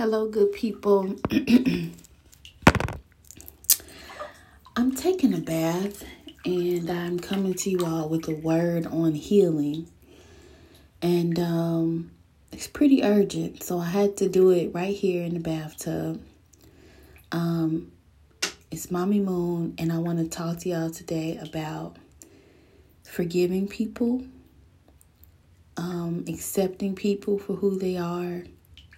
Hello, good people. I'm taking a bath and I'm coming to you all with a word on healing. And um, it's pretty urgent, so I had to do it right here in the bathtub. Um, it's Mommy Moon, and I want to talk to y'all today about forgiving people, um, accepting people for who they are,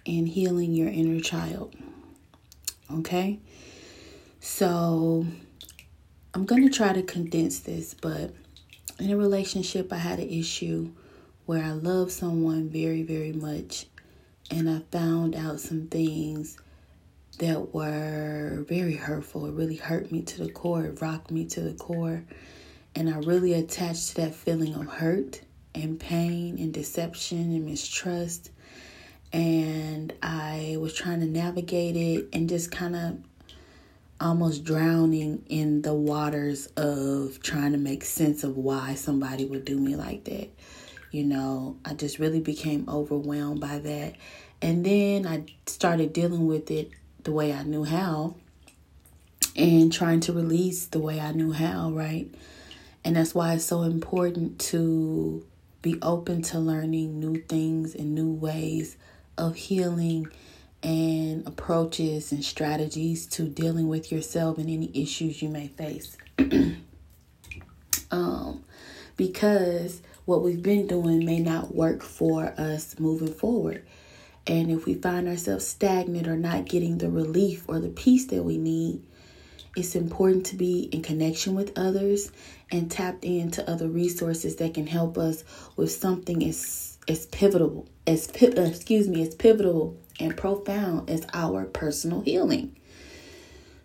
and healing your inner child. Okay? So, I'm going to try to condense this, but in a relationship, I had an issue where I love someone very, very much, and I found out some things that were very hurtful. It really hurt me to the core, it rocked me to the core, and I really attached to that feeling of hurt and pain and deception and mistrust. And I was trying to navigate it and just kind of almost drowning in the waters of trying to make sense of why somebody would do me like that. You know, I just really became overwhelmed by that. And then I started dealing with it the way I knew how and trying to release the way I knew how, right? And that's why it's so important to be open to learning new things and new ways of healing and approaches and strategies to dealing with yourself and any issues you may face. um, because what we've been doing may not work for us moving forward. And if we find ourselves stagnant or not getting the relief or the peace that we need, it's important to be in connection with others and tapped into other resources that can help us with something as as pivotal as uh, excuse me as pivotal and profound as our personal healing.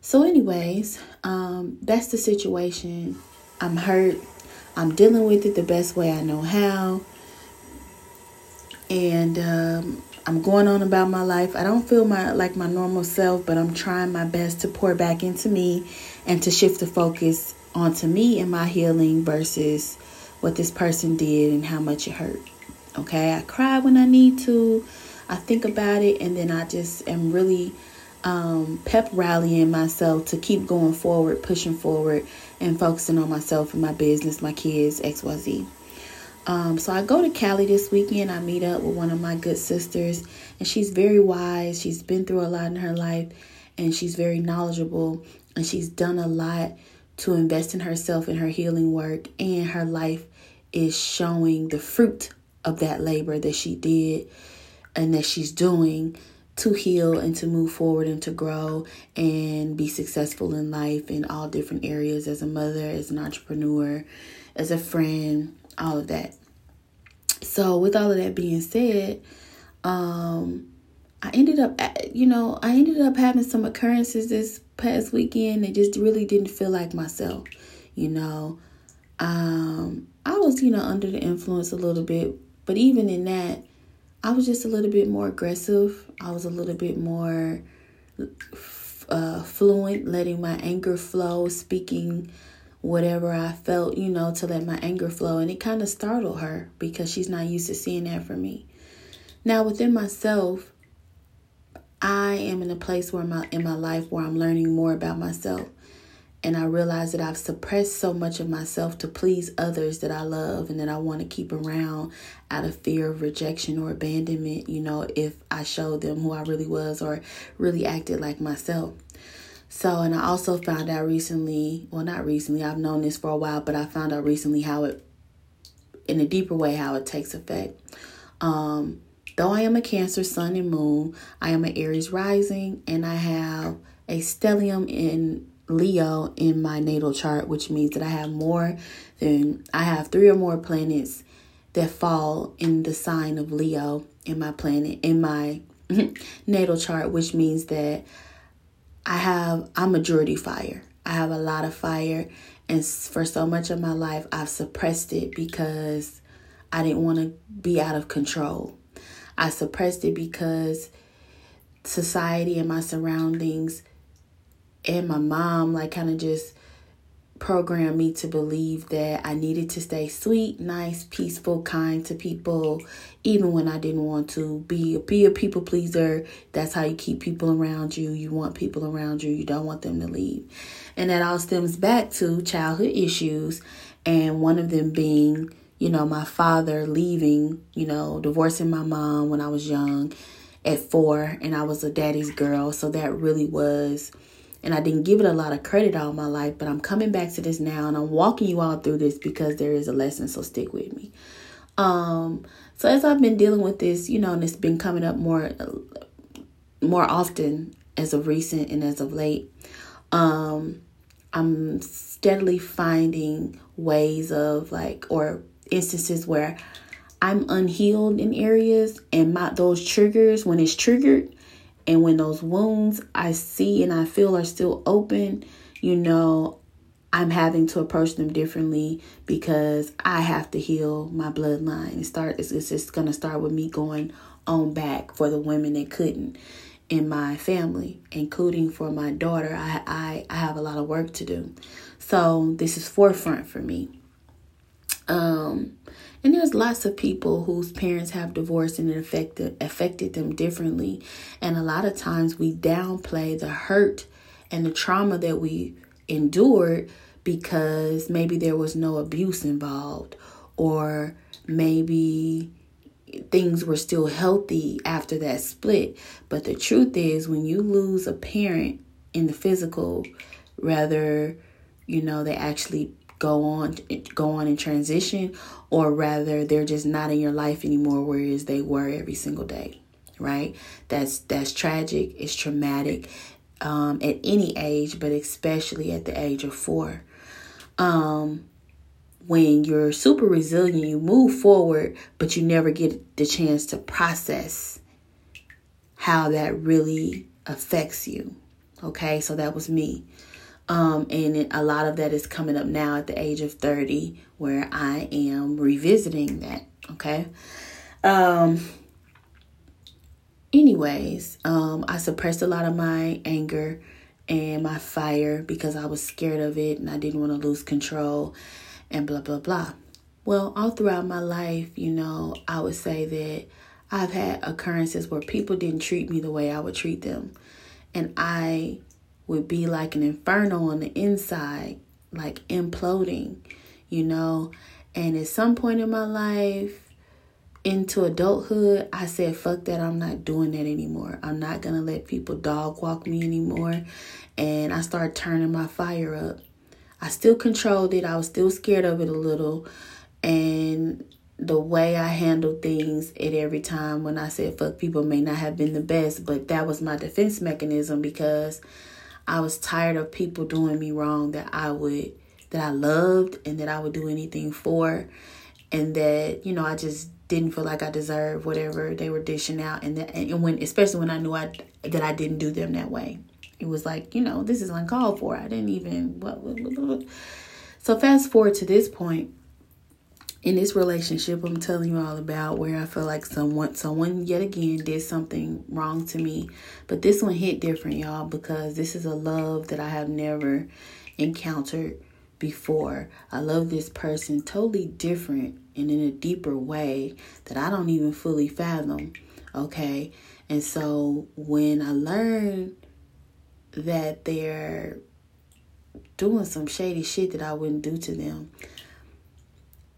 So, anyways, um, that's the situation. I'm hurt. I'm dealing with it the best way I know how. And um, I'm going on about my life. I don't feel my like my normal self, but I'm trying my best to pour back into me and to shift the focus onto me and my healing versus what this person did and how much it hurt. Okay, I cry when I need to. I think about it and then I just am really um, pep rallying myself to keep going forward, pushing forward, and focusing on myself and my business, my kids, XYZ. Um, so I go to Cali this weekend. I meet up with one of my good sisters, and she's very wise. She's been through a lot in her life, and she's very knowledgeable, and she's done a lot to invest in herself and her healing work, and her life is showing the fruit of that labor that she did and that she's doing to heal and to move forward and to grow and be successful in life in all different areas as a mother, as an entrepreneur, as a friend, all of that. So, with all of that being said, um, I ended up, you know, I ended up having some occurrences this past weekend that just really didn't feel like myself, you know. Um, I was, you know, under the influence a little bit, but even in that, I was just a little bit more aggressive. I was a little bit more uh, fluent, letting my anger flow, speaking whatever I felt, you know, to let my anger flow. And it kind of startled her because she's not used to seeing that from me. Now, within myself, I am in a place where my in my life where I'm learning more about myself. And I realize that I've suppressed so much of myself to please others that I love and that I want to keep around out of fear of rejection or abandonment, you know, if I showed them who I really was or really acted like myself. So, and I also found out recently, well, not recently, I've known this for a while, but I found out recently how it, in a deeper way, how it takes effect. Um, though I am a Cancer sun and moon, I am an Aries rising, and I have a stellium in Leo in my natal chart, which means that I have more than I have three or more planets that fall in the sign of Leo in my planet in my natal chart, which means that I have I'm majority fire. I have a lot of fire and for so much of my life I've suppressed it because I didn't want to be out of control. I suppressed it because society and my surroundings and my mom like kind of just programmed me to believe that I needed to stay sweet, nice, peaceful, kind to people, even when I didn't want to. Be be a people pleaser. That's how you keep people around you. You want people around you. You don't want them to leave. And that all stems back to childhood issues, and one of them being, you know, my father leaving, you know, divorcing my mom when I was young at four, and I was a daddy's girl. So that really was and I didn't give it a lot of credit all my life, but I'm coming back to this now and I'm walking you all through this because there is a lesson, so stick with me. Um, so as I've been dealing with this, you know, and it's been coming up more more often as of recent and as of late, um, I'm steadily finding ways of like or instances where I'm unhealed in areas and my those triggers when it's triggered and when those wounds I see and I feel are still open, you know, I'm having to approach them differently because I have to heal my bloodline. It start it's, it's just gonna start with me going on back for the women that couldn't in my family, including for my daughter. I I, I have a lot of work to do. So this is forefront for me. Um and there's lots of people whose parents have divorced and it affected affected them differently. And a lot of times we downplay the hurt and the trauma that we endured because maybe there was no abuse involved or maybe things were still healthy after that split. But the truth is when you lose a parent in the physical, rather, you know, they actually go on go on and transition or rather they're just not in your life anymore whereas they were every single day right? That's that's tragic. It's traumatic um, at any age but especially at the age of four. Um, when you're super resilient you move forward but you never get the chance to process how that really affects you okay? So that was me um, and it, a lot of that is coming up now at the age of 30, where I am revisiting that. Okay. Um, anyways, um, I suppressed a lot of my anger and my fire because I was scared of it and I didn't want to lose control and blah, blah, blah. Well, all throughout my life, you know, I would say that I've had occurrences where people didn't treat me the way I would treat them. And I would be like an inferno on the inside, like imploding, you know. And at some point in my life, into adulthood, I said, fuck that, I'm not doing that anymore. I'm not gonna let people dog walk me anymore. And I started turning my fire up. I still controlled it, I was still scared of it a little. And the way I handled things at every time when I said fuck people may not have been the best, but that was my defense mechanism because I was tired of people doing me wrong that I would that I loved and that I would do anything for and that you know I just didn't feel like I deserved whatever they were dishing out and that and when especially when I knew I that I didn't do them that way. It was like, you know, this is uncalled for. I didn't even what, what, what, So fast forward to this point in this relationship I'm telling you all about where I feel like someone someone yet again did something wrong to me. But this one hit different, y'all, because this is a love that I have never encountered before. I love this person totally different and in a deeper way that I don't even fully fathom. Okay? And so when I learned that they're doing some shady shit that I wouldn't do to them,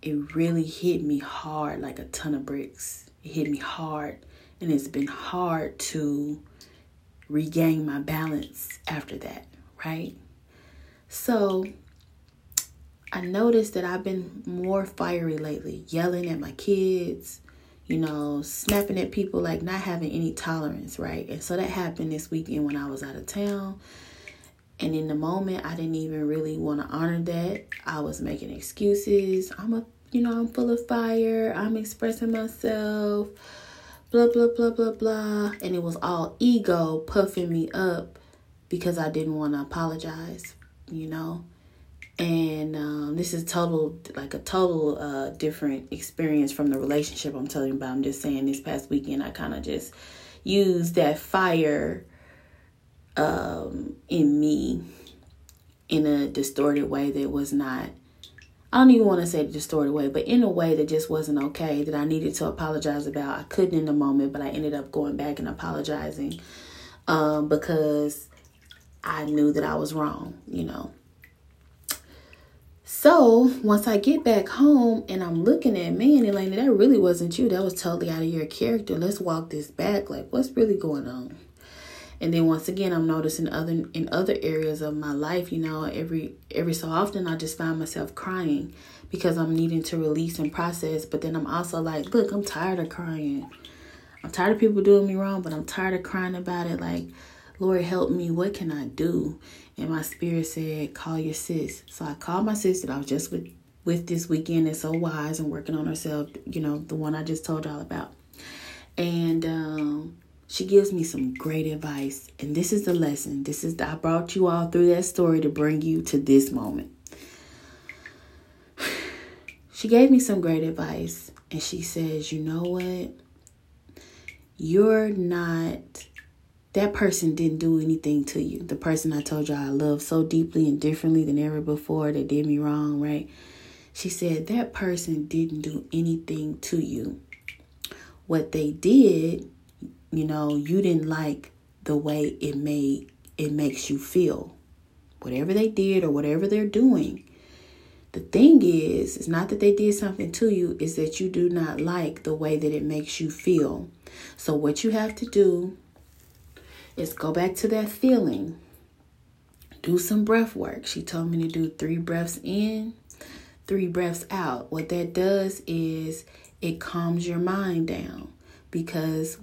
it really hit me hard like a ton of bricks. It hit me hard, and it's been hard to regain my balance after that, right? So I noticed that I've been more fiery lately, yelling at my kids, you know, snapping at people, like not having any tolerance, right? And so that happened this weekend when I was out of town. And in the moment, I didn't even really want to honor that. I was making excuses. I'm a, you know, I'm full of fire. I'm expressing myself. Blah, blah, blah, blah, blah. And it was all ego puffing me up because I didn't want to apologize, you know? And um, this is total, like a total uh, different experience from the relationship I'm telling you about. I'm just saying this past weekend, I kind of just used that fire um, in me in a distorted way that was not I don't even want to say distorted way, but in a way that just wasn't okay that I needed to apologize about. I couldn't in the moment, but I ended up going back and apologizing um, because I knew that I was wrong, you know. So once I get back home and I'm looking at, man, Elena, that really wasn't you. That was totally out of your character. Let's walk this back. Like, what's really going on? And then once again, I'm noticing other in other areas of my life, you know, every every so often I just find myself crying because I'm needing to release and process. But then I'm also like, look, I'm tired of crying. I'm tired of people doing me wrong, but I'm tired of crying about it. Like, Lord, help me. What can I do? And my spirit said, call your sis. So I called my sis that I was just with with this weekend and so wise and working on herself, you know, the one I just told y'all about. And um she gives me some great advice. And this is the lesson. This is the, I brought you all through that story to bring you to this moment. She gave me some great advice. And she says, you know what? You're not that person didn't do anything to you. The person I told you I love so deeply and differently than ever before that did me wrong, right? She said that person didn't do anything to you. What they did you know, you didn't like the way it made it makes you feel. Whatever they did or whatever they're doing. The thing is, it's not that they did something to you, is that you do not like the way that it makes you feel. So what you have to do is go back to that feeling. Do some breath work. She told me to do three breaths in, three breaths out. What that does is it calms your mind down because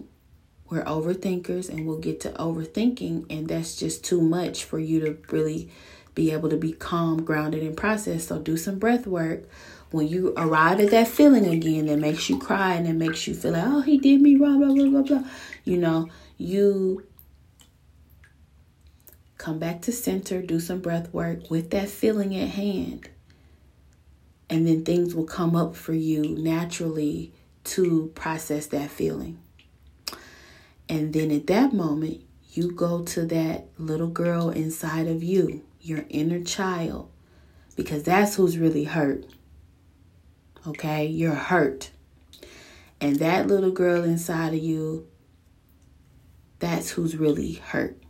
we're overthinkers and we'll get to overthinking, and that's just too much for you to really be able to be calm, grounded, and process. So, do some breath work. When you arrive at that feeling again that makes you cry and that makes you feel like, oh, he did me wrong, blah, blah, blah, blah, you know, you come back to center, do some breath work with that feeling at hand. And then things will come up for you naturally to process that feeling. And then at that moment, you go to that little girl inside of you, your inner child, because that's who's really hurt. Okay? You're hurt. And that little girl inside of you, that's who's really hurt.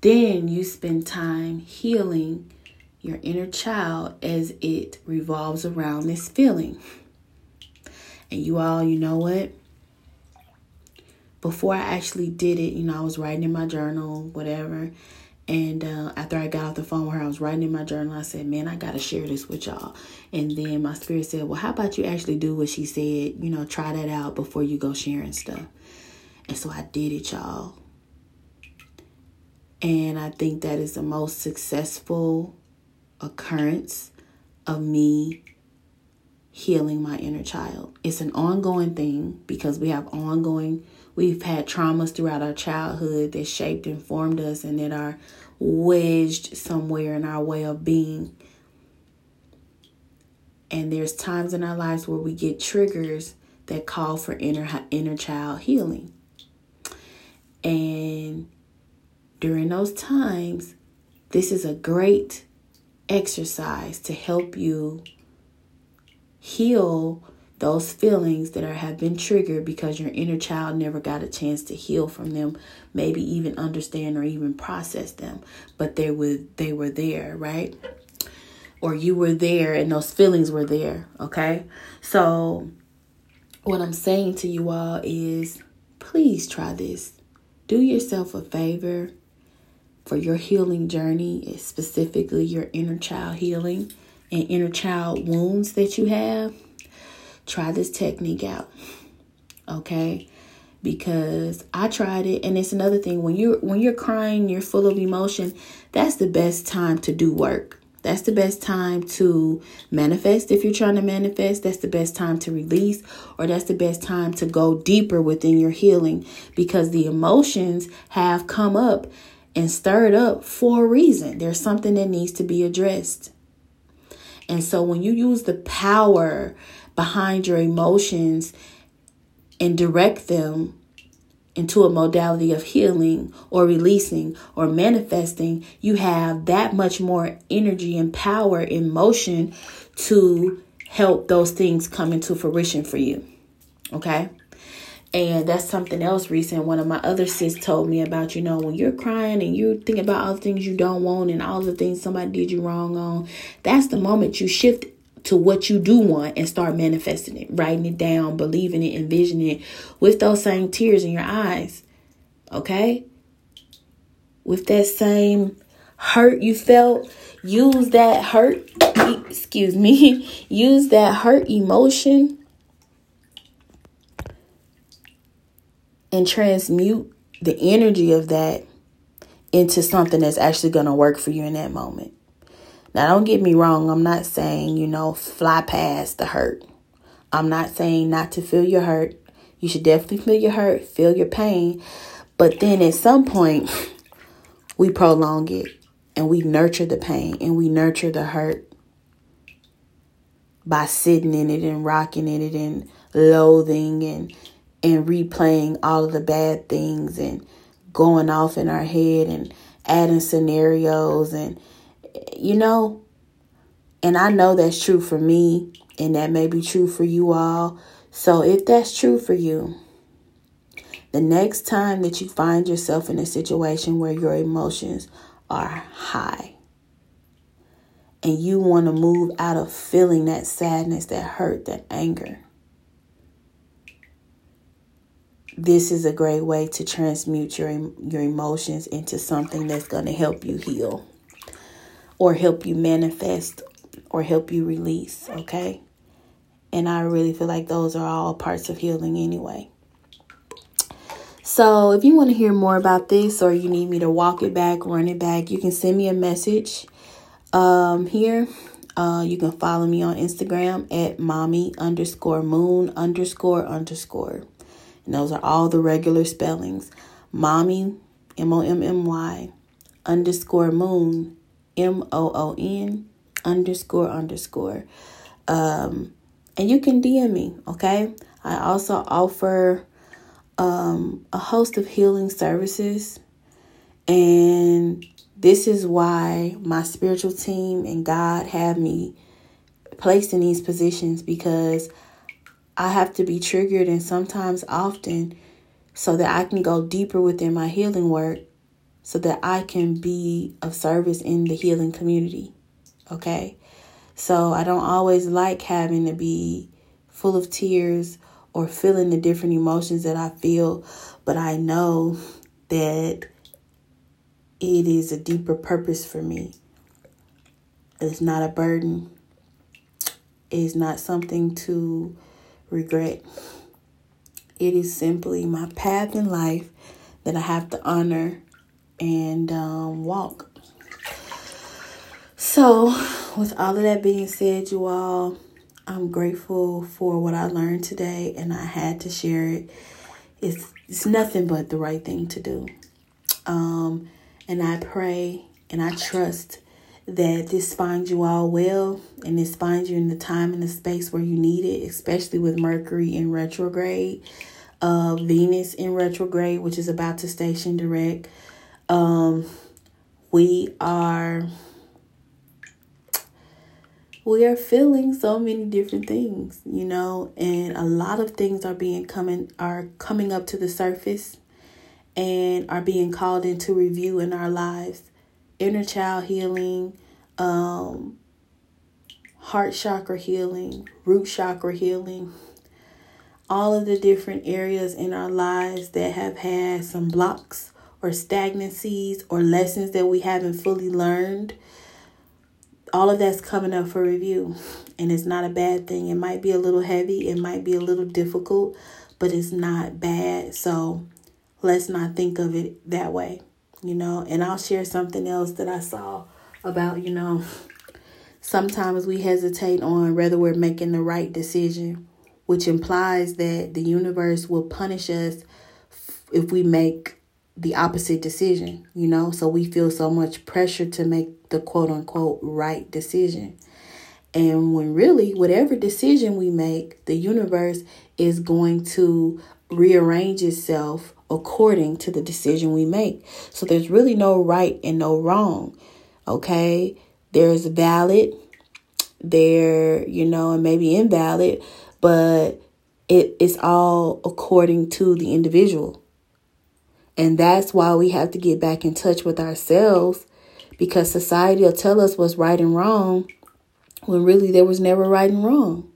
Then you spend time healing your inner child as it revolves around this feeling. And you all, you know what? Before I actually did it, you know, I was writing in my journal, whatever. And uh, after I got off the phone with her, I was writing in my journal. I said, Man, I got to share this with y'all. And then my spirit said, Well, how about you actually do what she said? You know, try that out before you go sharing stuff. And so I did it, y'all. And I think that is the most successful occurrence of me healing my inner child. It's an ongoing thing because we have ongoing We've had traumas throughout our childhood that shaped and formed us and that are wedged somewhere in our way of being. And there's times in our lives where we get triggers that call for inner inner child healing. And during those times, this is a great exercise to help you heal those feelings that are have been triggered because your inner child never got a chance to heal from them maybe even understand or even process them but they were they were there right? Or you were there and those feelings were there okay? So what i'm saying to you all is please try this. Do yourself a favor for your healing journey specifically your inner child healing and inner child wounds that you have try this technique out. Okay? Because I tried it and it's another thing when you're when you're crying, you're full of emotion, that's the best time to do work. That's the best time to manifest if you're trying to manifest. That's the best time to release, or that's the best time to go deeper within your healing because the emotions have come up and stirred up for a reason. There's something that needs to be addressed. And so when you use the power behind your emotions and direct them into a modality of healing or releasing or manifesting, you have that much more energy and power in motion to help those things come into fruition for you. Okay? And that's something else recent. One of my other sis told me about, you know, when you're crying and you're thinking about all the things you don't want and all the things somebody did you wrong on, that's the moment you shift to what you do want and start manifesting it, writing it down, believing it, envisioning it with those same tears in your eyes. Okay? With that same hurt you felt, use that hurt, excuse me, use that hurt emotion and transmute the energy of that into something that's actually going to work for you in that moment. Now, don't get me wrong. I'm not saying, you know, fly past the hurt. I'm not saying not to feel your hurt. You should definitely feel your hurt, feel your pain. But then at some point, we prolong it and we nurture the pain and we nurture the hurt by sitting in it and rocking in it and loathing and and replaying all of the bad things and going off in our head and adding scenarios and you know and I know that's true for me and that may be true for you all. So if that's true for you, the next time that you find yourself in a situation where your emotions are high and you want to move out of feeling that sadness, that hurt, that anger, this is a great way to transmute your your emotions into something that's going to help you heal or help you manifest or help you release, okay? And I really feel like those are all parts of healing anyway. So, if you want to hear more about this or you need me to walk it back, run it back, you can send me a message um, here. Uh, you can follow me on Instagram at mommy underscore moon underscore underscore. And those are all the regular spellings. Mommy, M O M M Y, underscore moon, M O O N, underscore underscore. Um, and you can DM me, okay? I also offer um, a host of healing services. And this is why my spiritual team and God have me placed in these positions because I have to be triggered and sometimes often so that I can go deeper within my healing work so that I can be of service in the healing community. Okay? So I don't always like having to be full of tears or feeling the different emotions that I feel, but I know that it is a deeper purpose for me. It's not a burden. It's not something to regret. It is simply my path in life that I have to honor and um, walk. So, with all of that being said, you all, I'm grateful for what I learned today and I had to share it. It's, it's nothing but the right thing to do. Um, and I pray and I trust that this finds you all well and this finds you in the time and the space where you need it, especially with Mercury in retrograde, uh, Venus in retrograde, which is about to station direct. Um, we are we are feeling so many different things, you know, and a lot of things are being coming are coming up to the surface and are being called into review in our lives. Inner child healing, um, heart chakra healing, root chakra healing, all of the different areas in our lives that have had some blocks or stagnancies or lessons that we haven't fully learned. All of that's coming up for review, and it's not a bad thing. It might be a little heavy, it might be a little difficult, but it's not bad. So let's not think of it that way you know. And I'll share something else that I saw about, you know, sometimes we hesitate on whether we're making the right decision, which implies that the universe will punish us if we make the opposite decision, you know. So we feel so much pressure to make the quote unquote right decision. And when really, whatever decision we make, the universe is going to rearrange itself according to the decision we make. So there's really no right and no wrong. Okay? There's valid, there, you know, and maybe invalid, but it is all according to the individual. And that's why we have to get back in touch with ourselves because society will tell us what's right and wrong when really there was never right and wrong.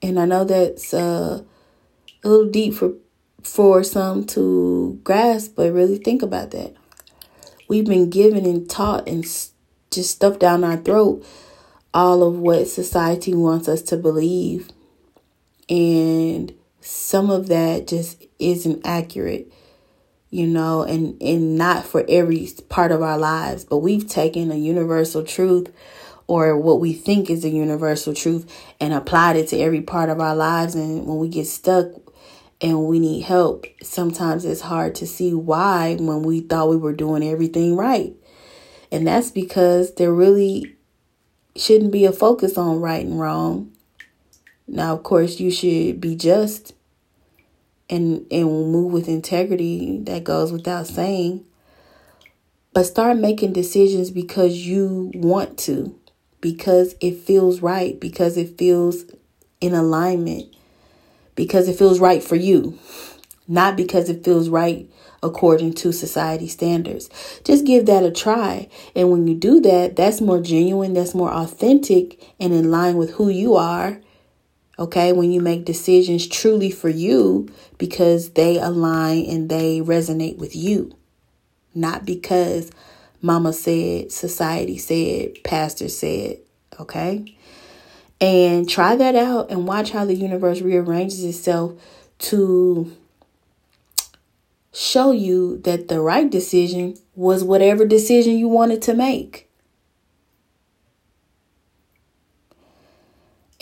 And I know that's uh, a little deep for for some to grasp, but really think about that. We've been given and taught and just stuffed down our throat all of what society wants us to believe. And some of that just isn't accurate, you know, and, and not for every part of our lives. But we've taken a universal truth or what we think is a universal truth and applied it to every part of our lives. And when we get stuck, and we need help, sometimes it's hard to see why when we thought we were doing everything right. And that's because there really shouldn't be a focus on right and wrong. Now, of course, you should be just and and move with integrity. That goes without saying. But start making decisions because you want to, because it feels right, because it feels in alignment because it feels right for you, not because it feels right according to society standards. Just give that a try. And when you do that, that's more genuine, that's more authentic, and in line with who you are. Okay, when you make decisions truly for you because they align and they resonate with you, not because mama said, society said, pastor said. Okay, and try that out and watch how the universe rearranges itself to show you that the right decision was whatever decision you wanted to make.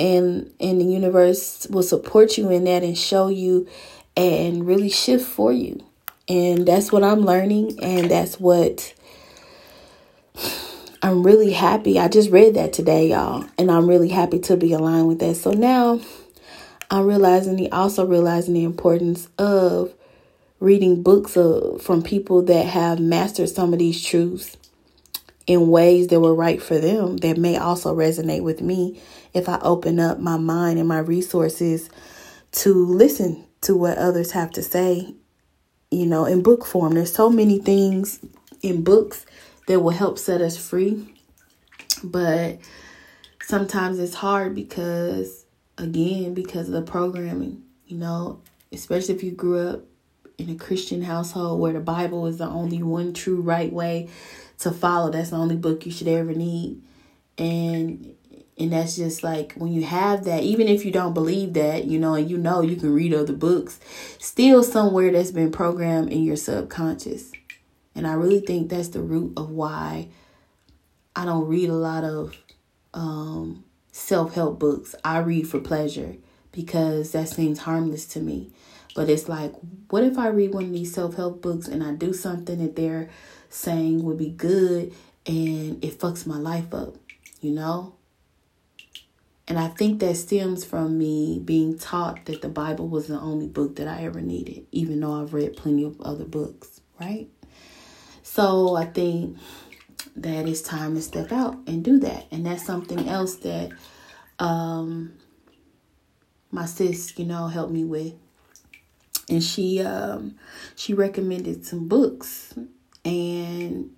And and the universe will support you in that and show you and really shift for you. And that's what I'm learning and that's what I'm really happy. I just read that today, y'all, and I'm really happy to be aligned with that. So now I'm realizing the also realizing the importance of reading books of, from people that have mastered some of these truths in ways that were right for them that may also resonate with me if I open up my mind and my resources to listen to what others have to say, you know, in book form. There's so many things in books that will help set us free. But sometimes it's hard because, again, because of the programming, you know, especially if you grew up in a Christian household where the Bible is the only one true right way to follow. That's the only book you should ever need. And and that's just like when you have that, even if you don't believe that, you know, and you know you can read other books, still somewhere that's been programmed in your subconscious. And I really think that's the root of why I don't read a lot of um, self help books. I read for pleasure because that seems harmless to me. But it's like, what if I read one of these self help books and I do something that they're saying would be good and it fucks my life up, you know? And I think that stems from me being taught that the Bible was the only book that I ever needed, even though I've read plenty of other books, right? So I think that it's time to step out and do that. And that's something else that um, my sis, you know, helped me with. And she um, she recommended some books and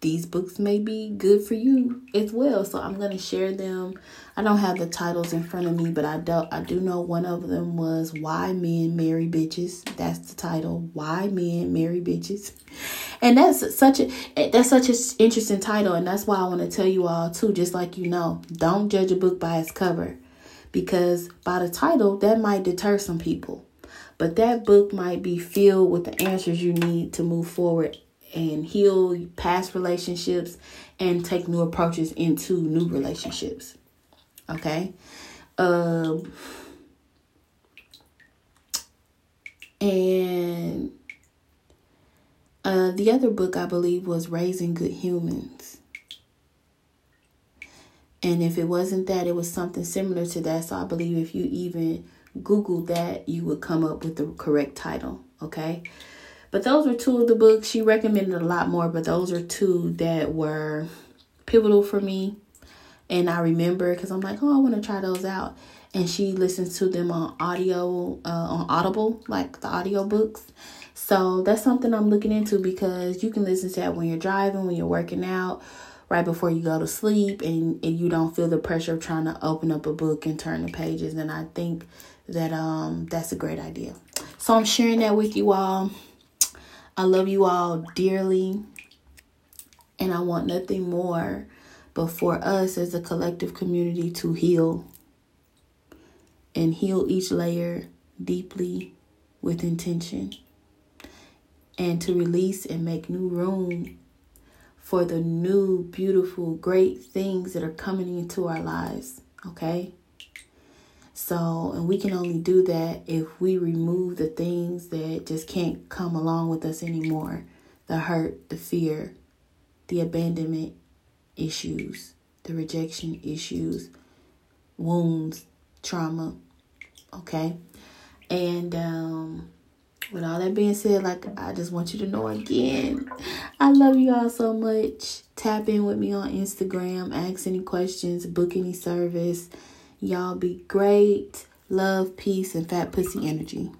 these books may be good for you as well. So I'm going to share them. I don't have the titles in front of me, but I do I do know one of them was Why Men Marry Bitches. That's the title. Why Men Marry Bitches. And that's such a that's such an interesting title and that's why I want to tell you all too just like you know, don't judge a book by its cover because by the title that might deter some people. But that book might be filled with the answers you need to move forward and heal past relationships and take new approaches into new relationships. Okay? Um and uh, the other book I believe was Raising Good Humans. And if it wasn't that, it was something similar to that. So I believe if you even Google that, you would come up with the correct title. Okay. But those were two of the books. She recommended a lot more, but those are two that were pivotal for me. And I remember because I'm like, oh, I want to try those out. And she listens to them on audio, uh, on Audible, like the audio books. So that's something I'm looking into because you can listen to that when you're driving, when you're working out, right before you go to sleep, and, and you don't feel the pressure of trying to open up a book and turn the pages. And I think that um that's a great idea. So I'm sharing that with you all. I love you all dearly. And I want nothing more but for us as a collective community to heal and heal each layer deeply with intention and to release and make new room for the new, beautiful, great things that are coming into our lives. Okay? So, and we can only do that if we remove the things that just can't come along with us anymore the hurt, the fear, the abandonment issues, the rejection issues, wounds, trauma. Okay? And um, with all that being said, like I just want you to know again, I love you all so much. Tap in with me on Instagram, ask any questions, book any service Y'all be great. Love, peace, and fat pussy energy.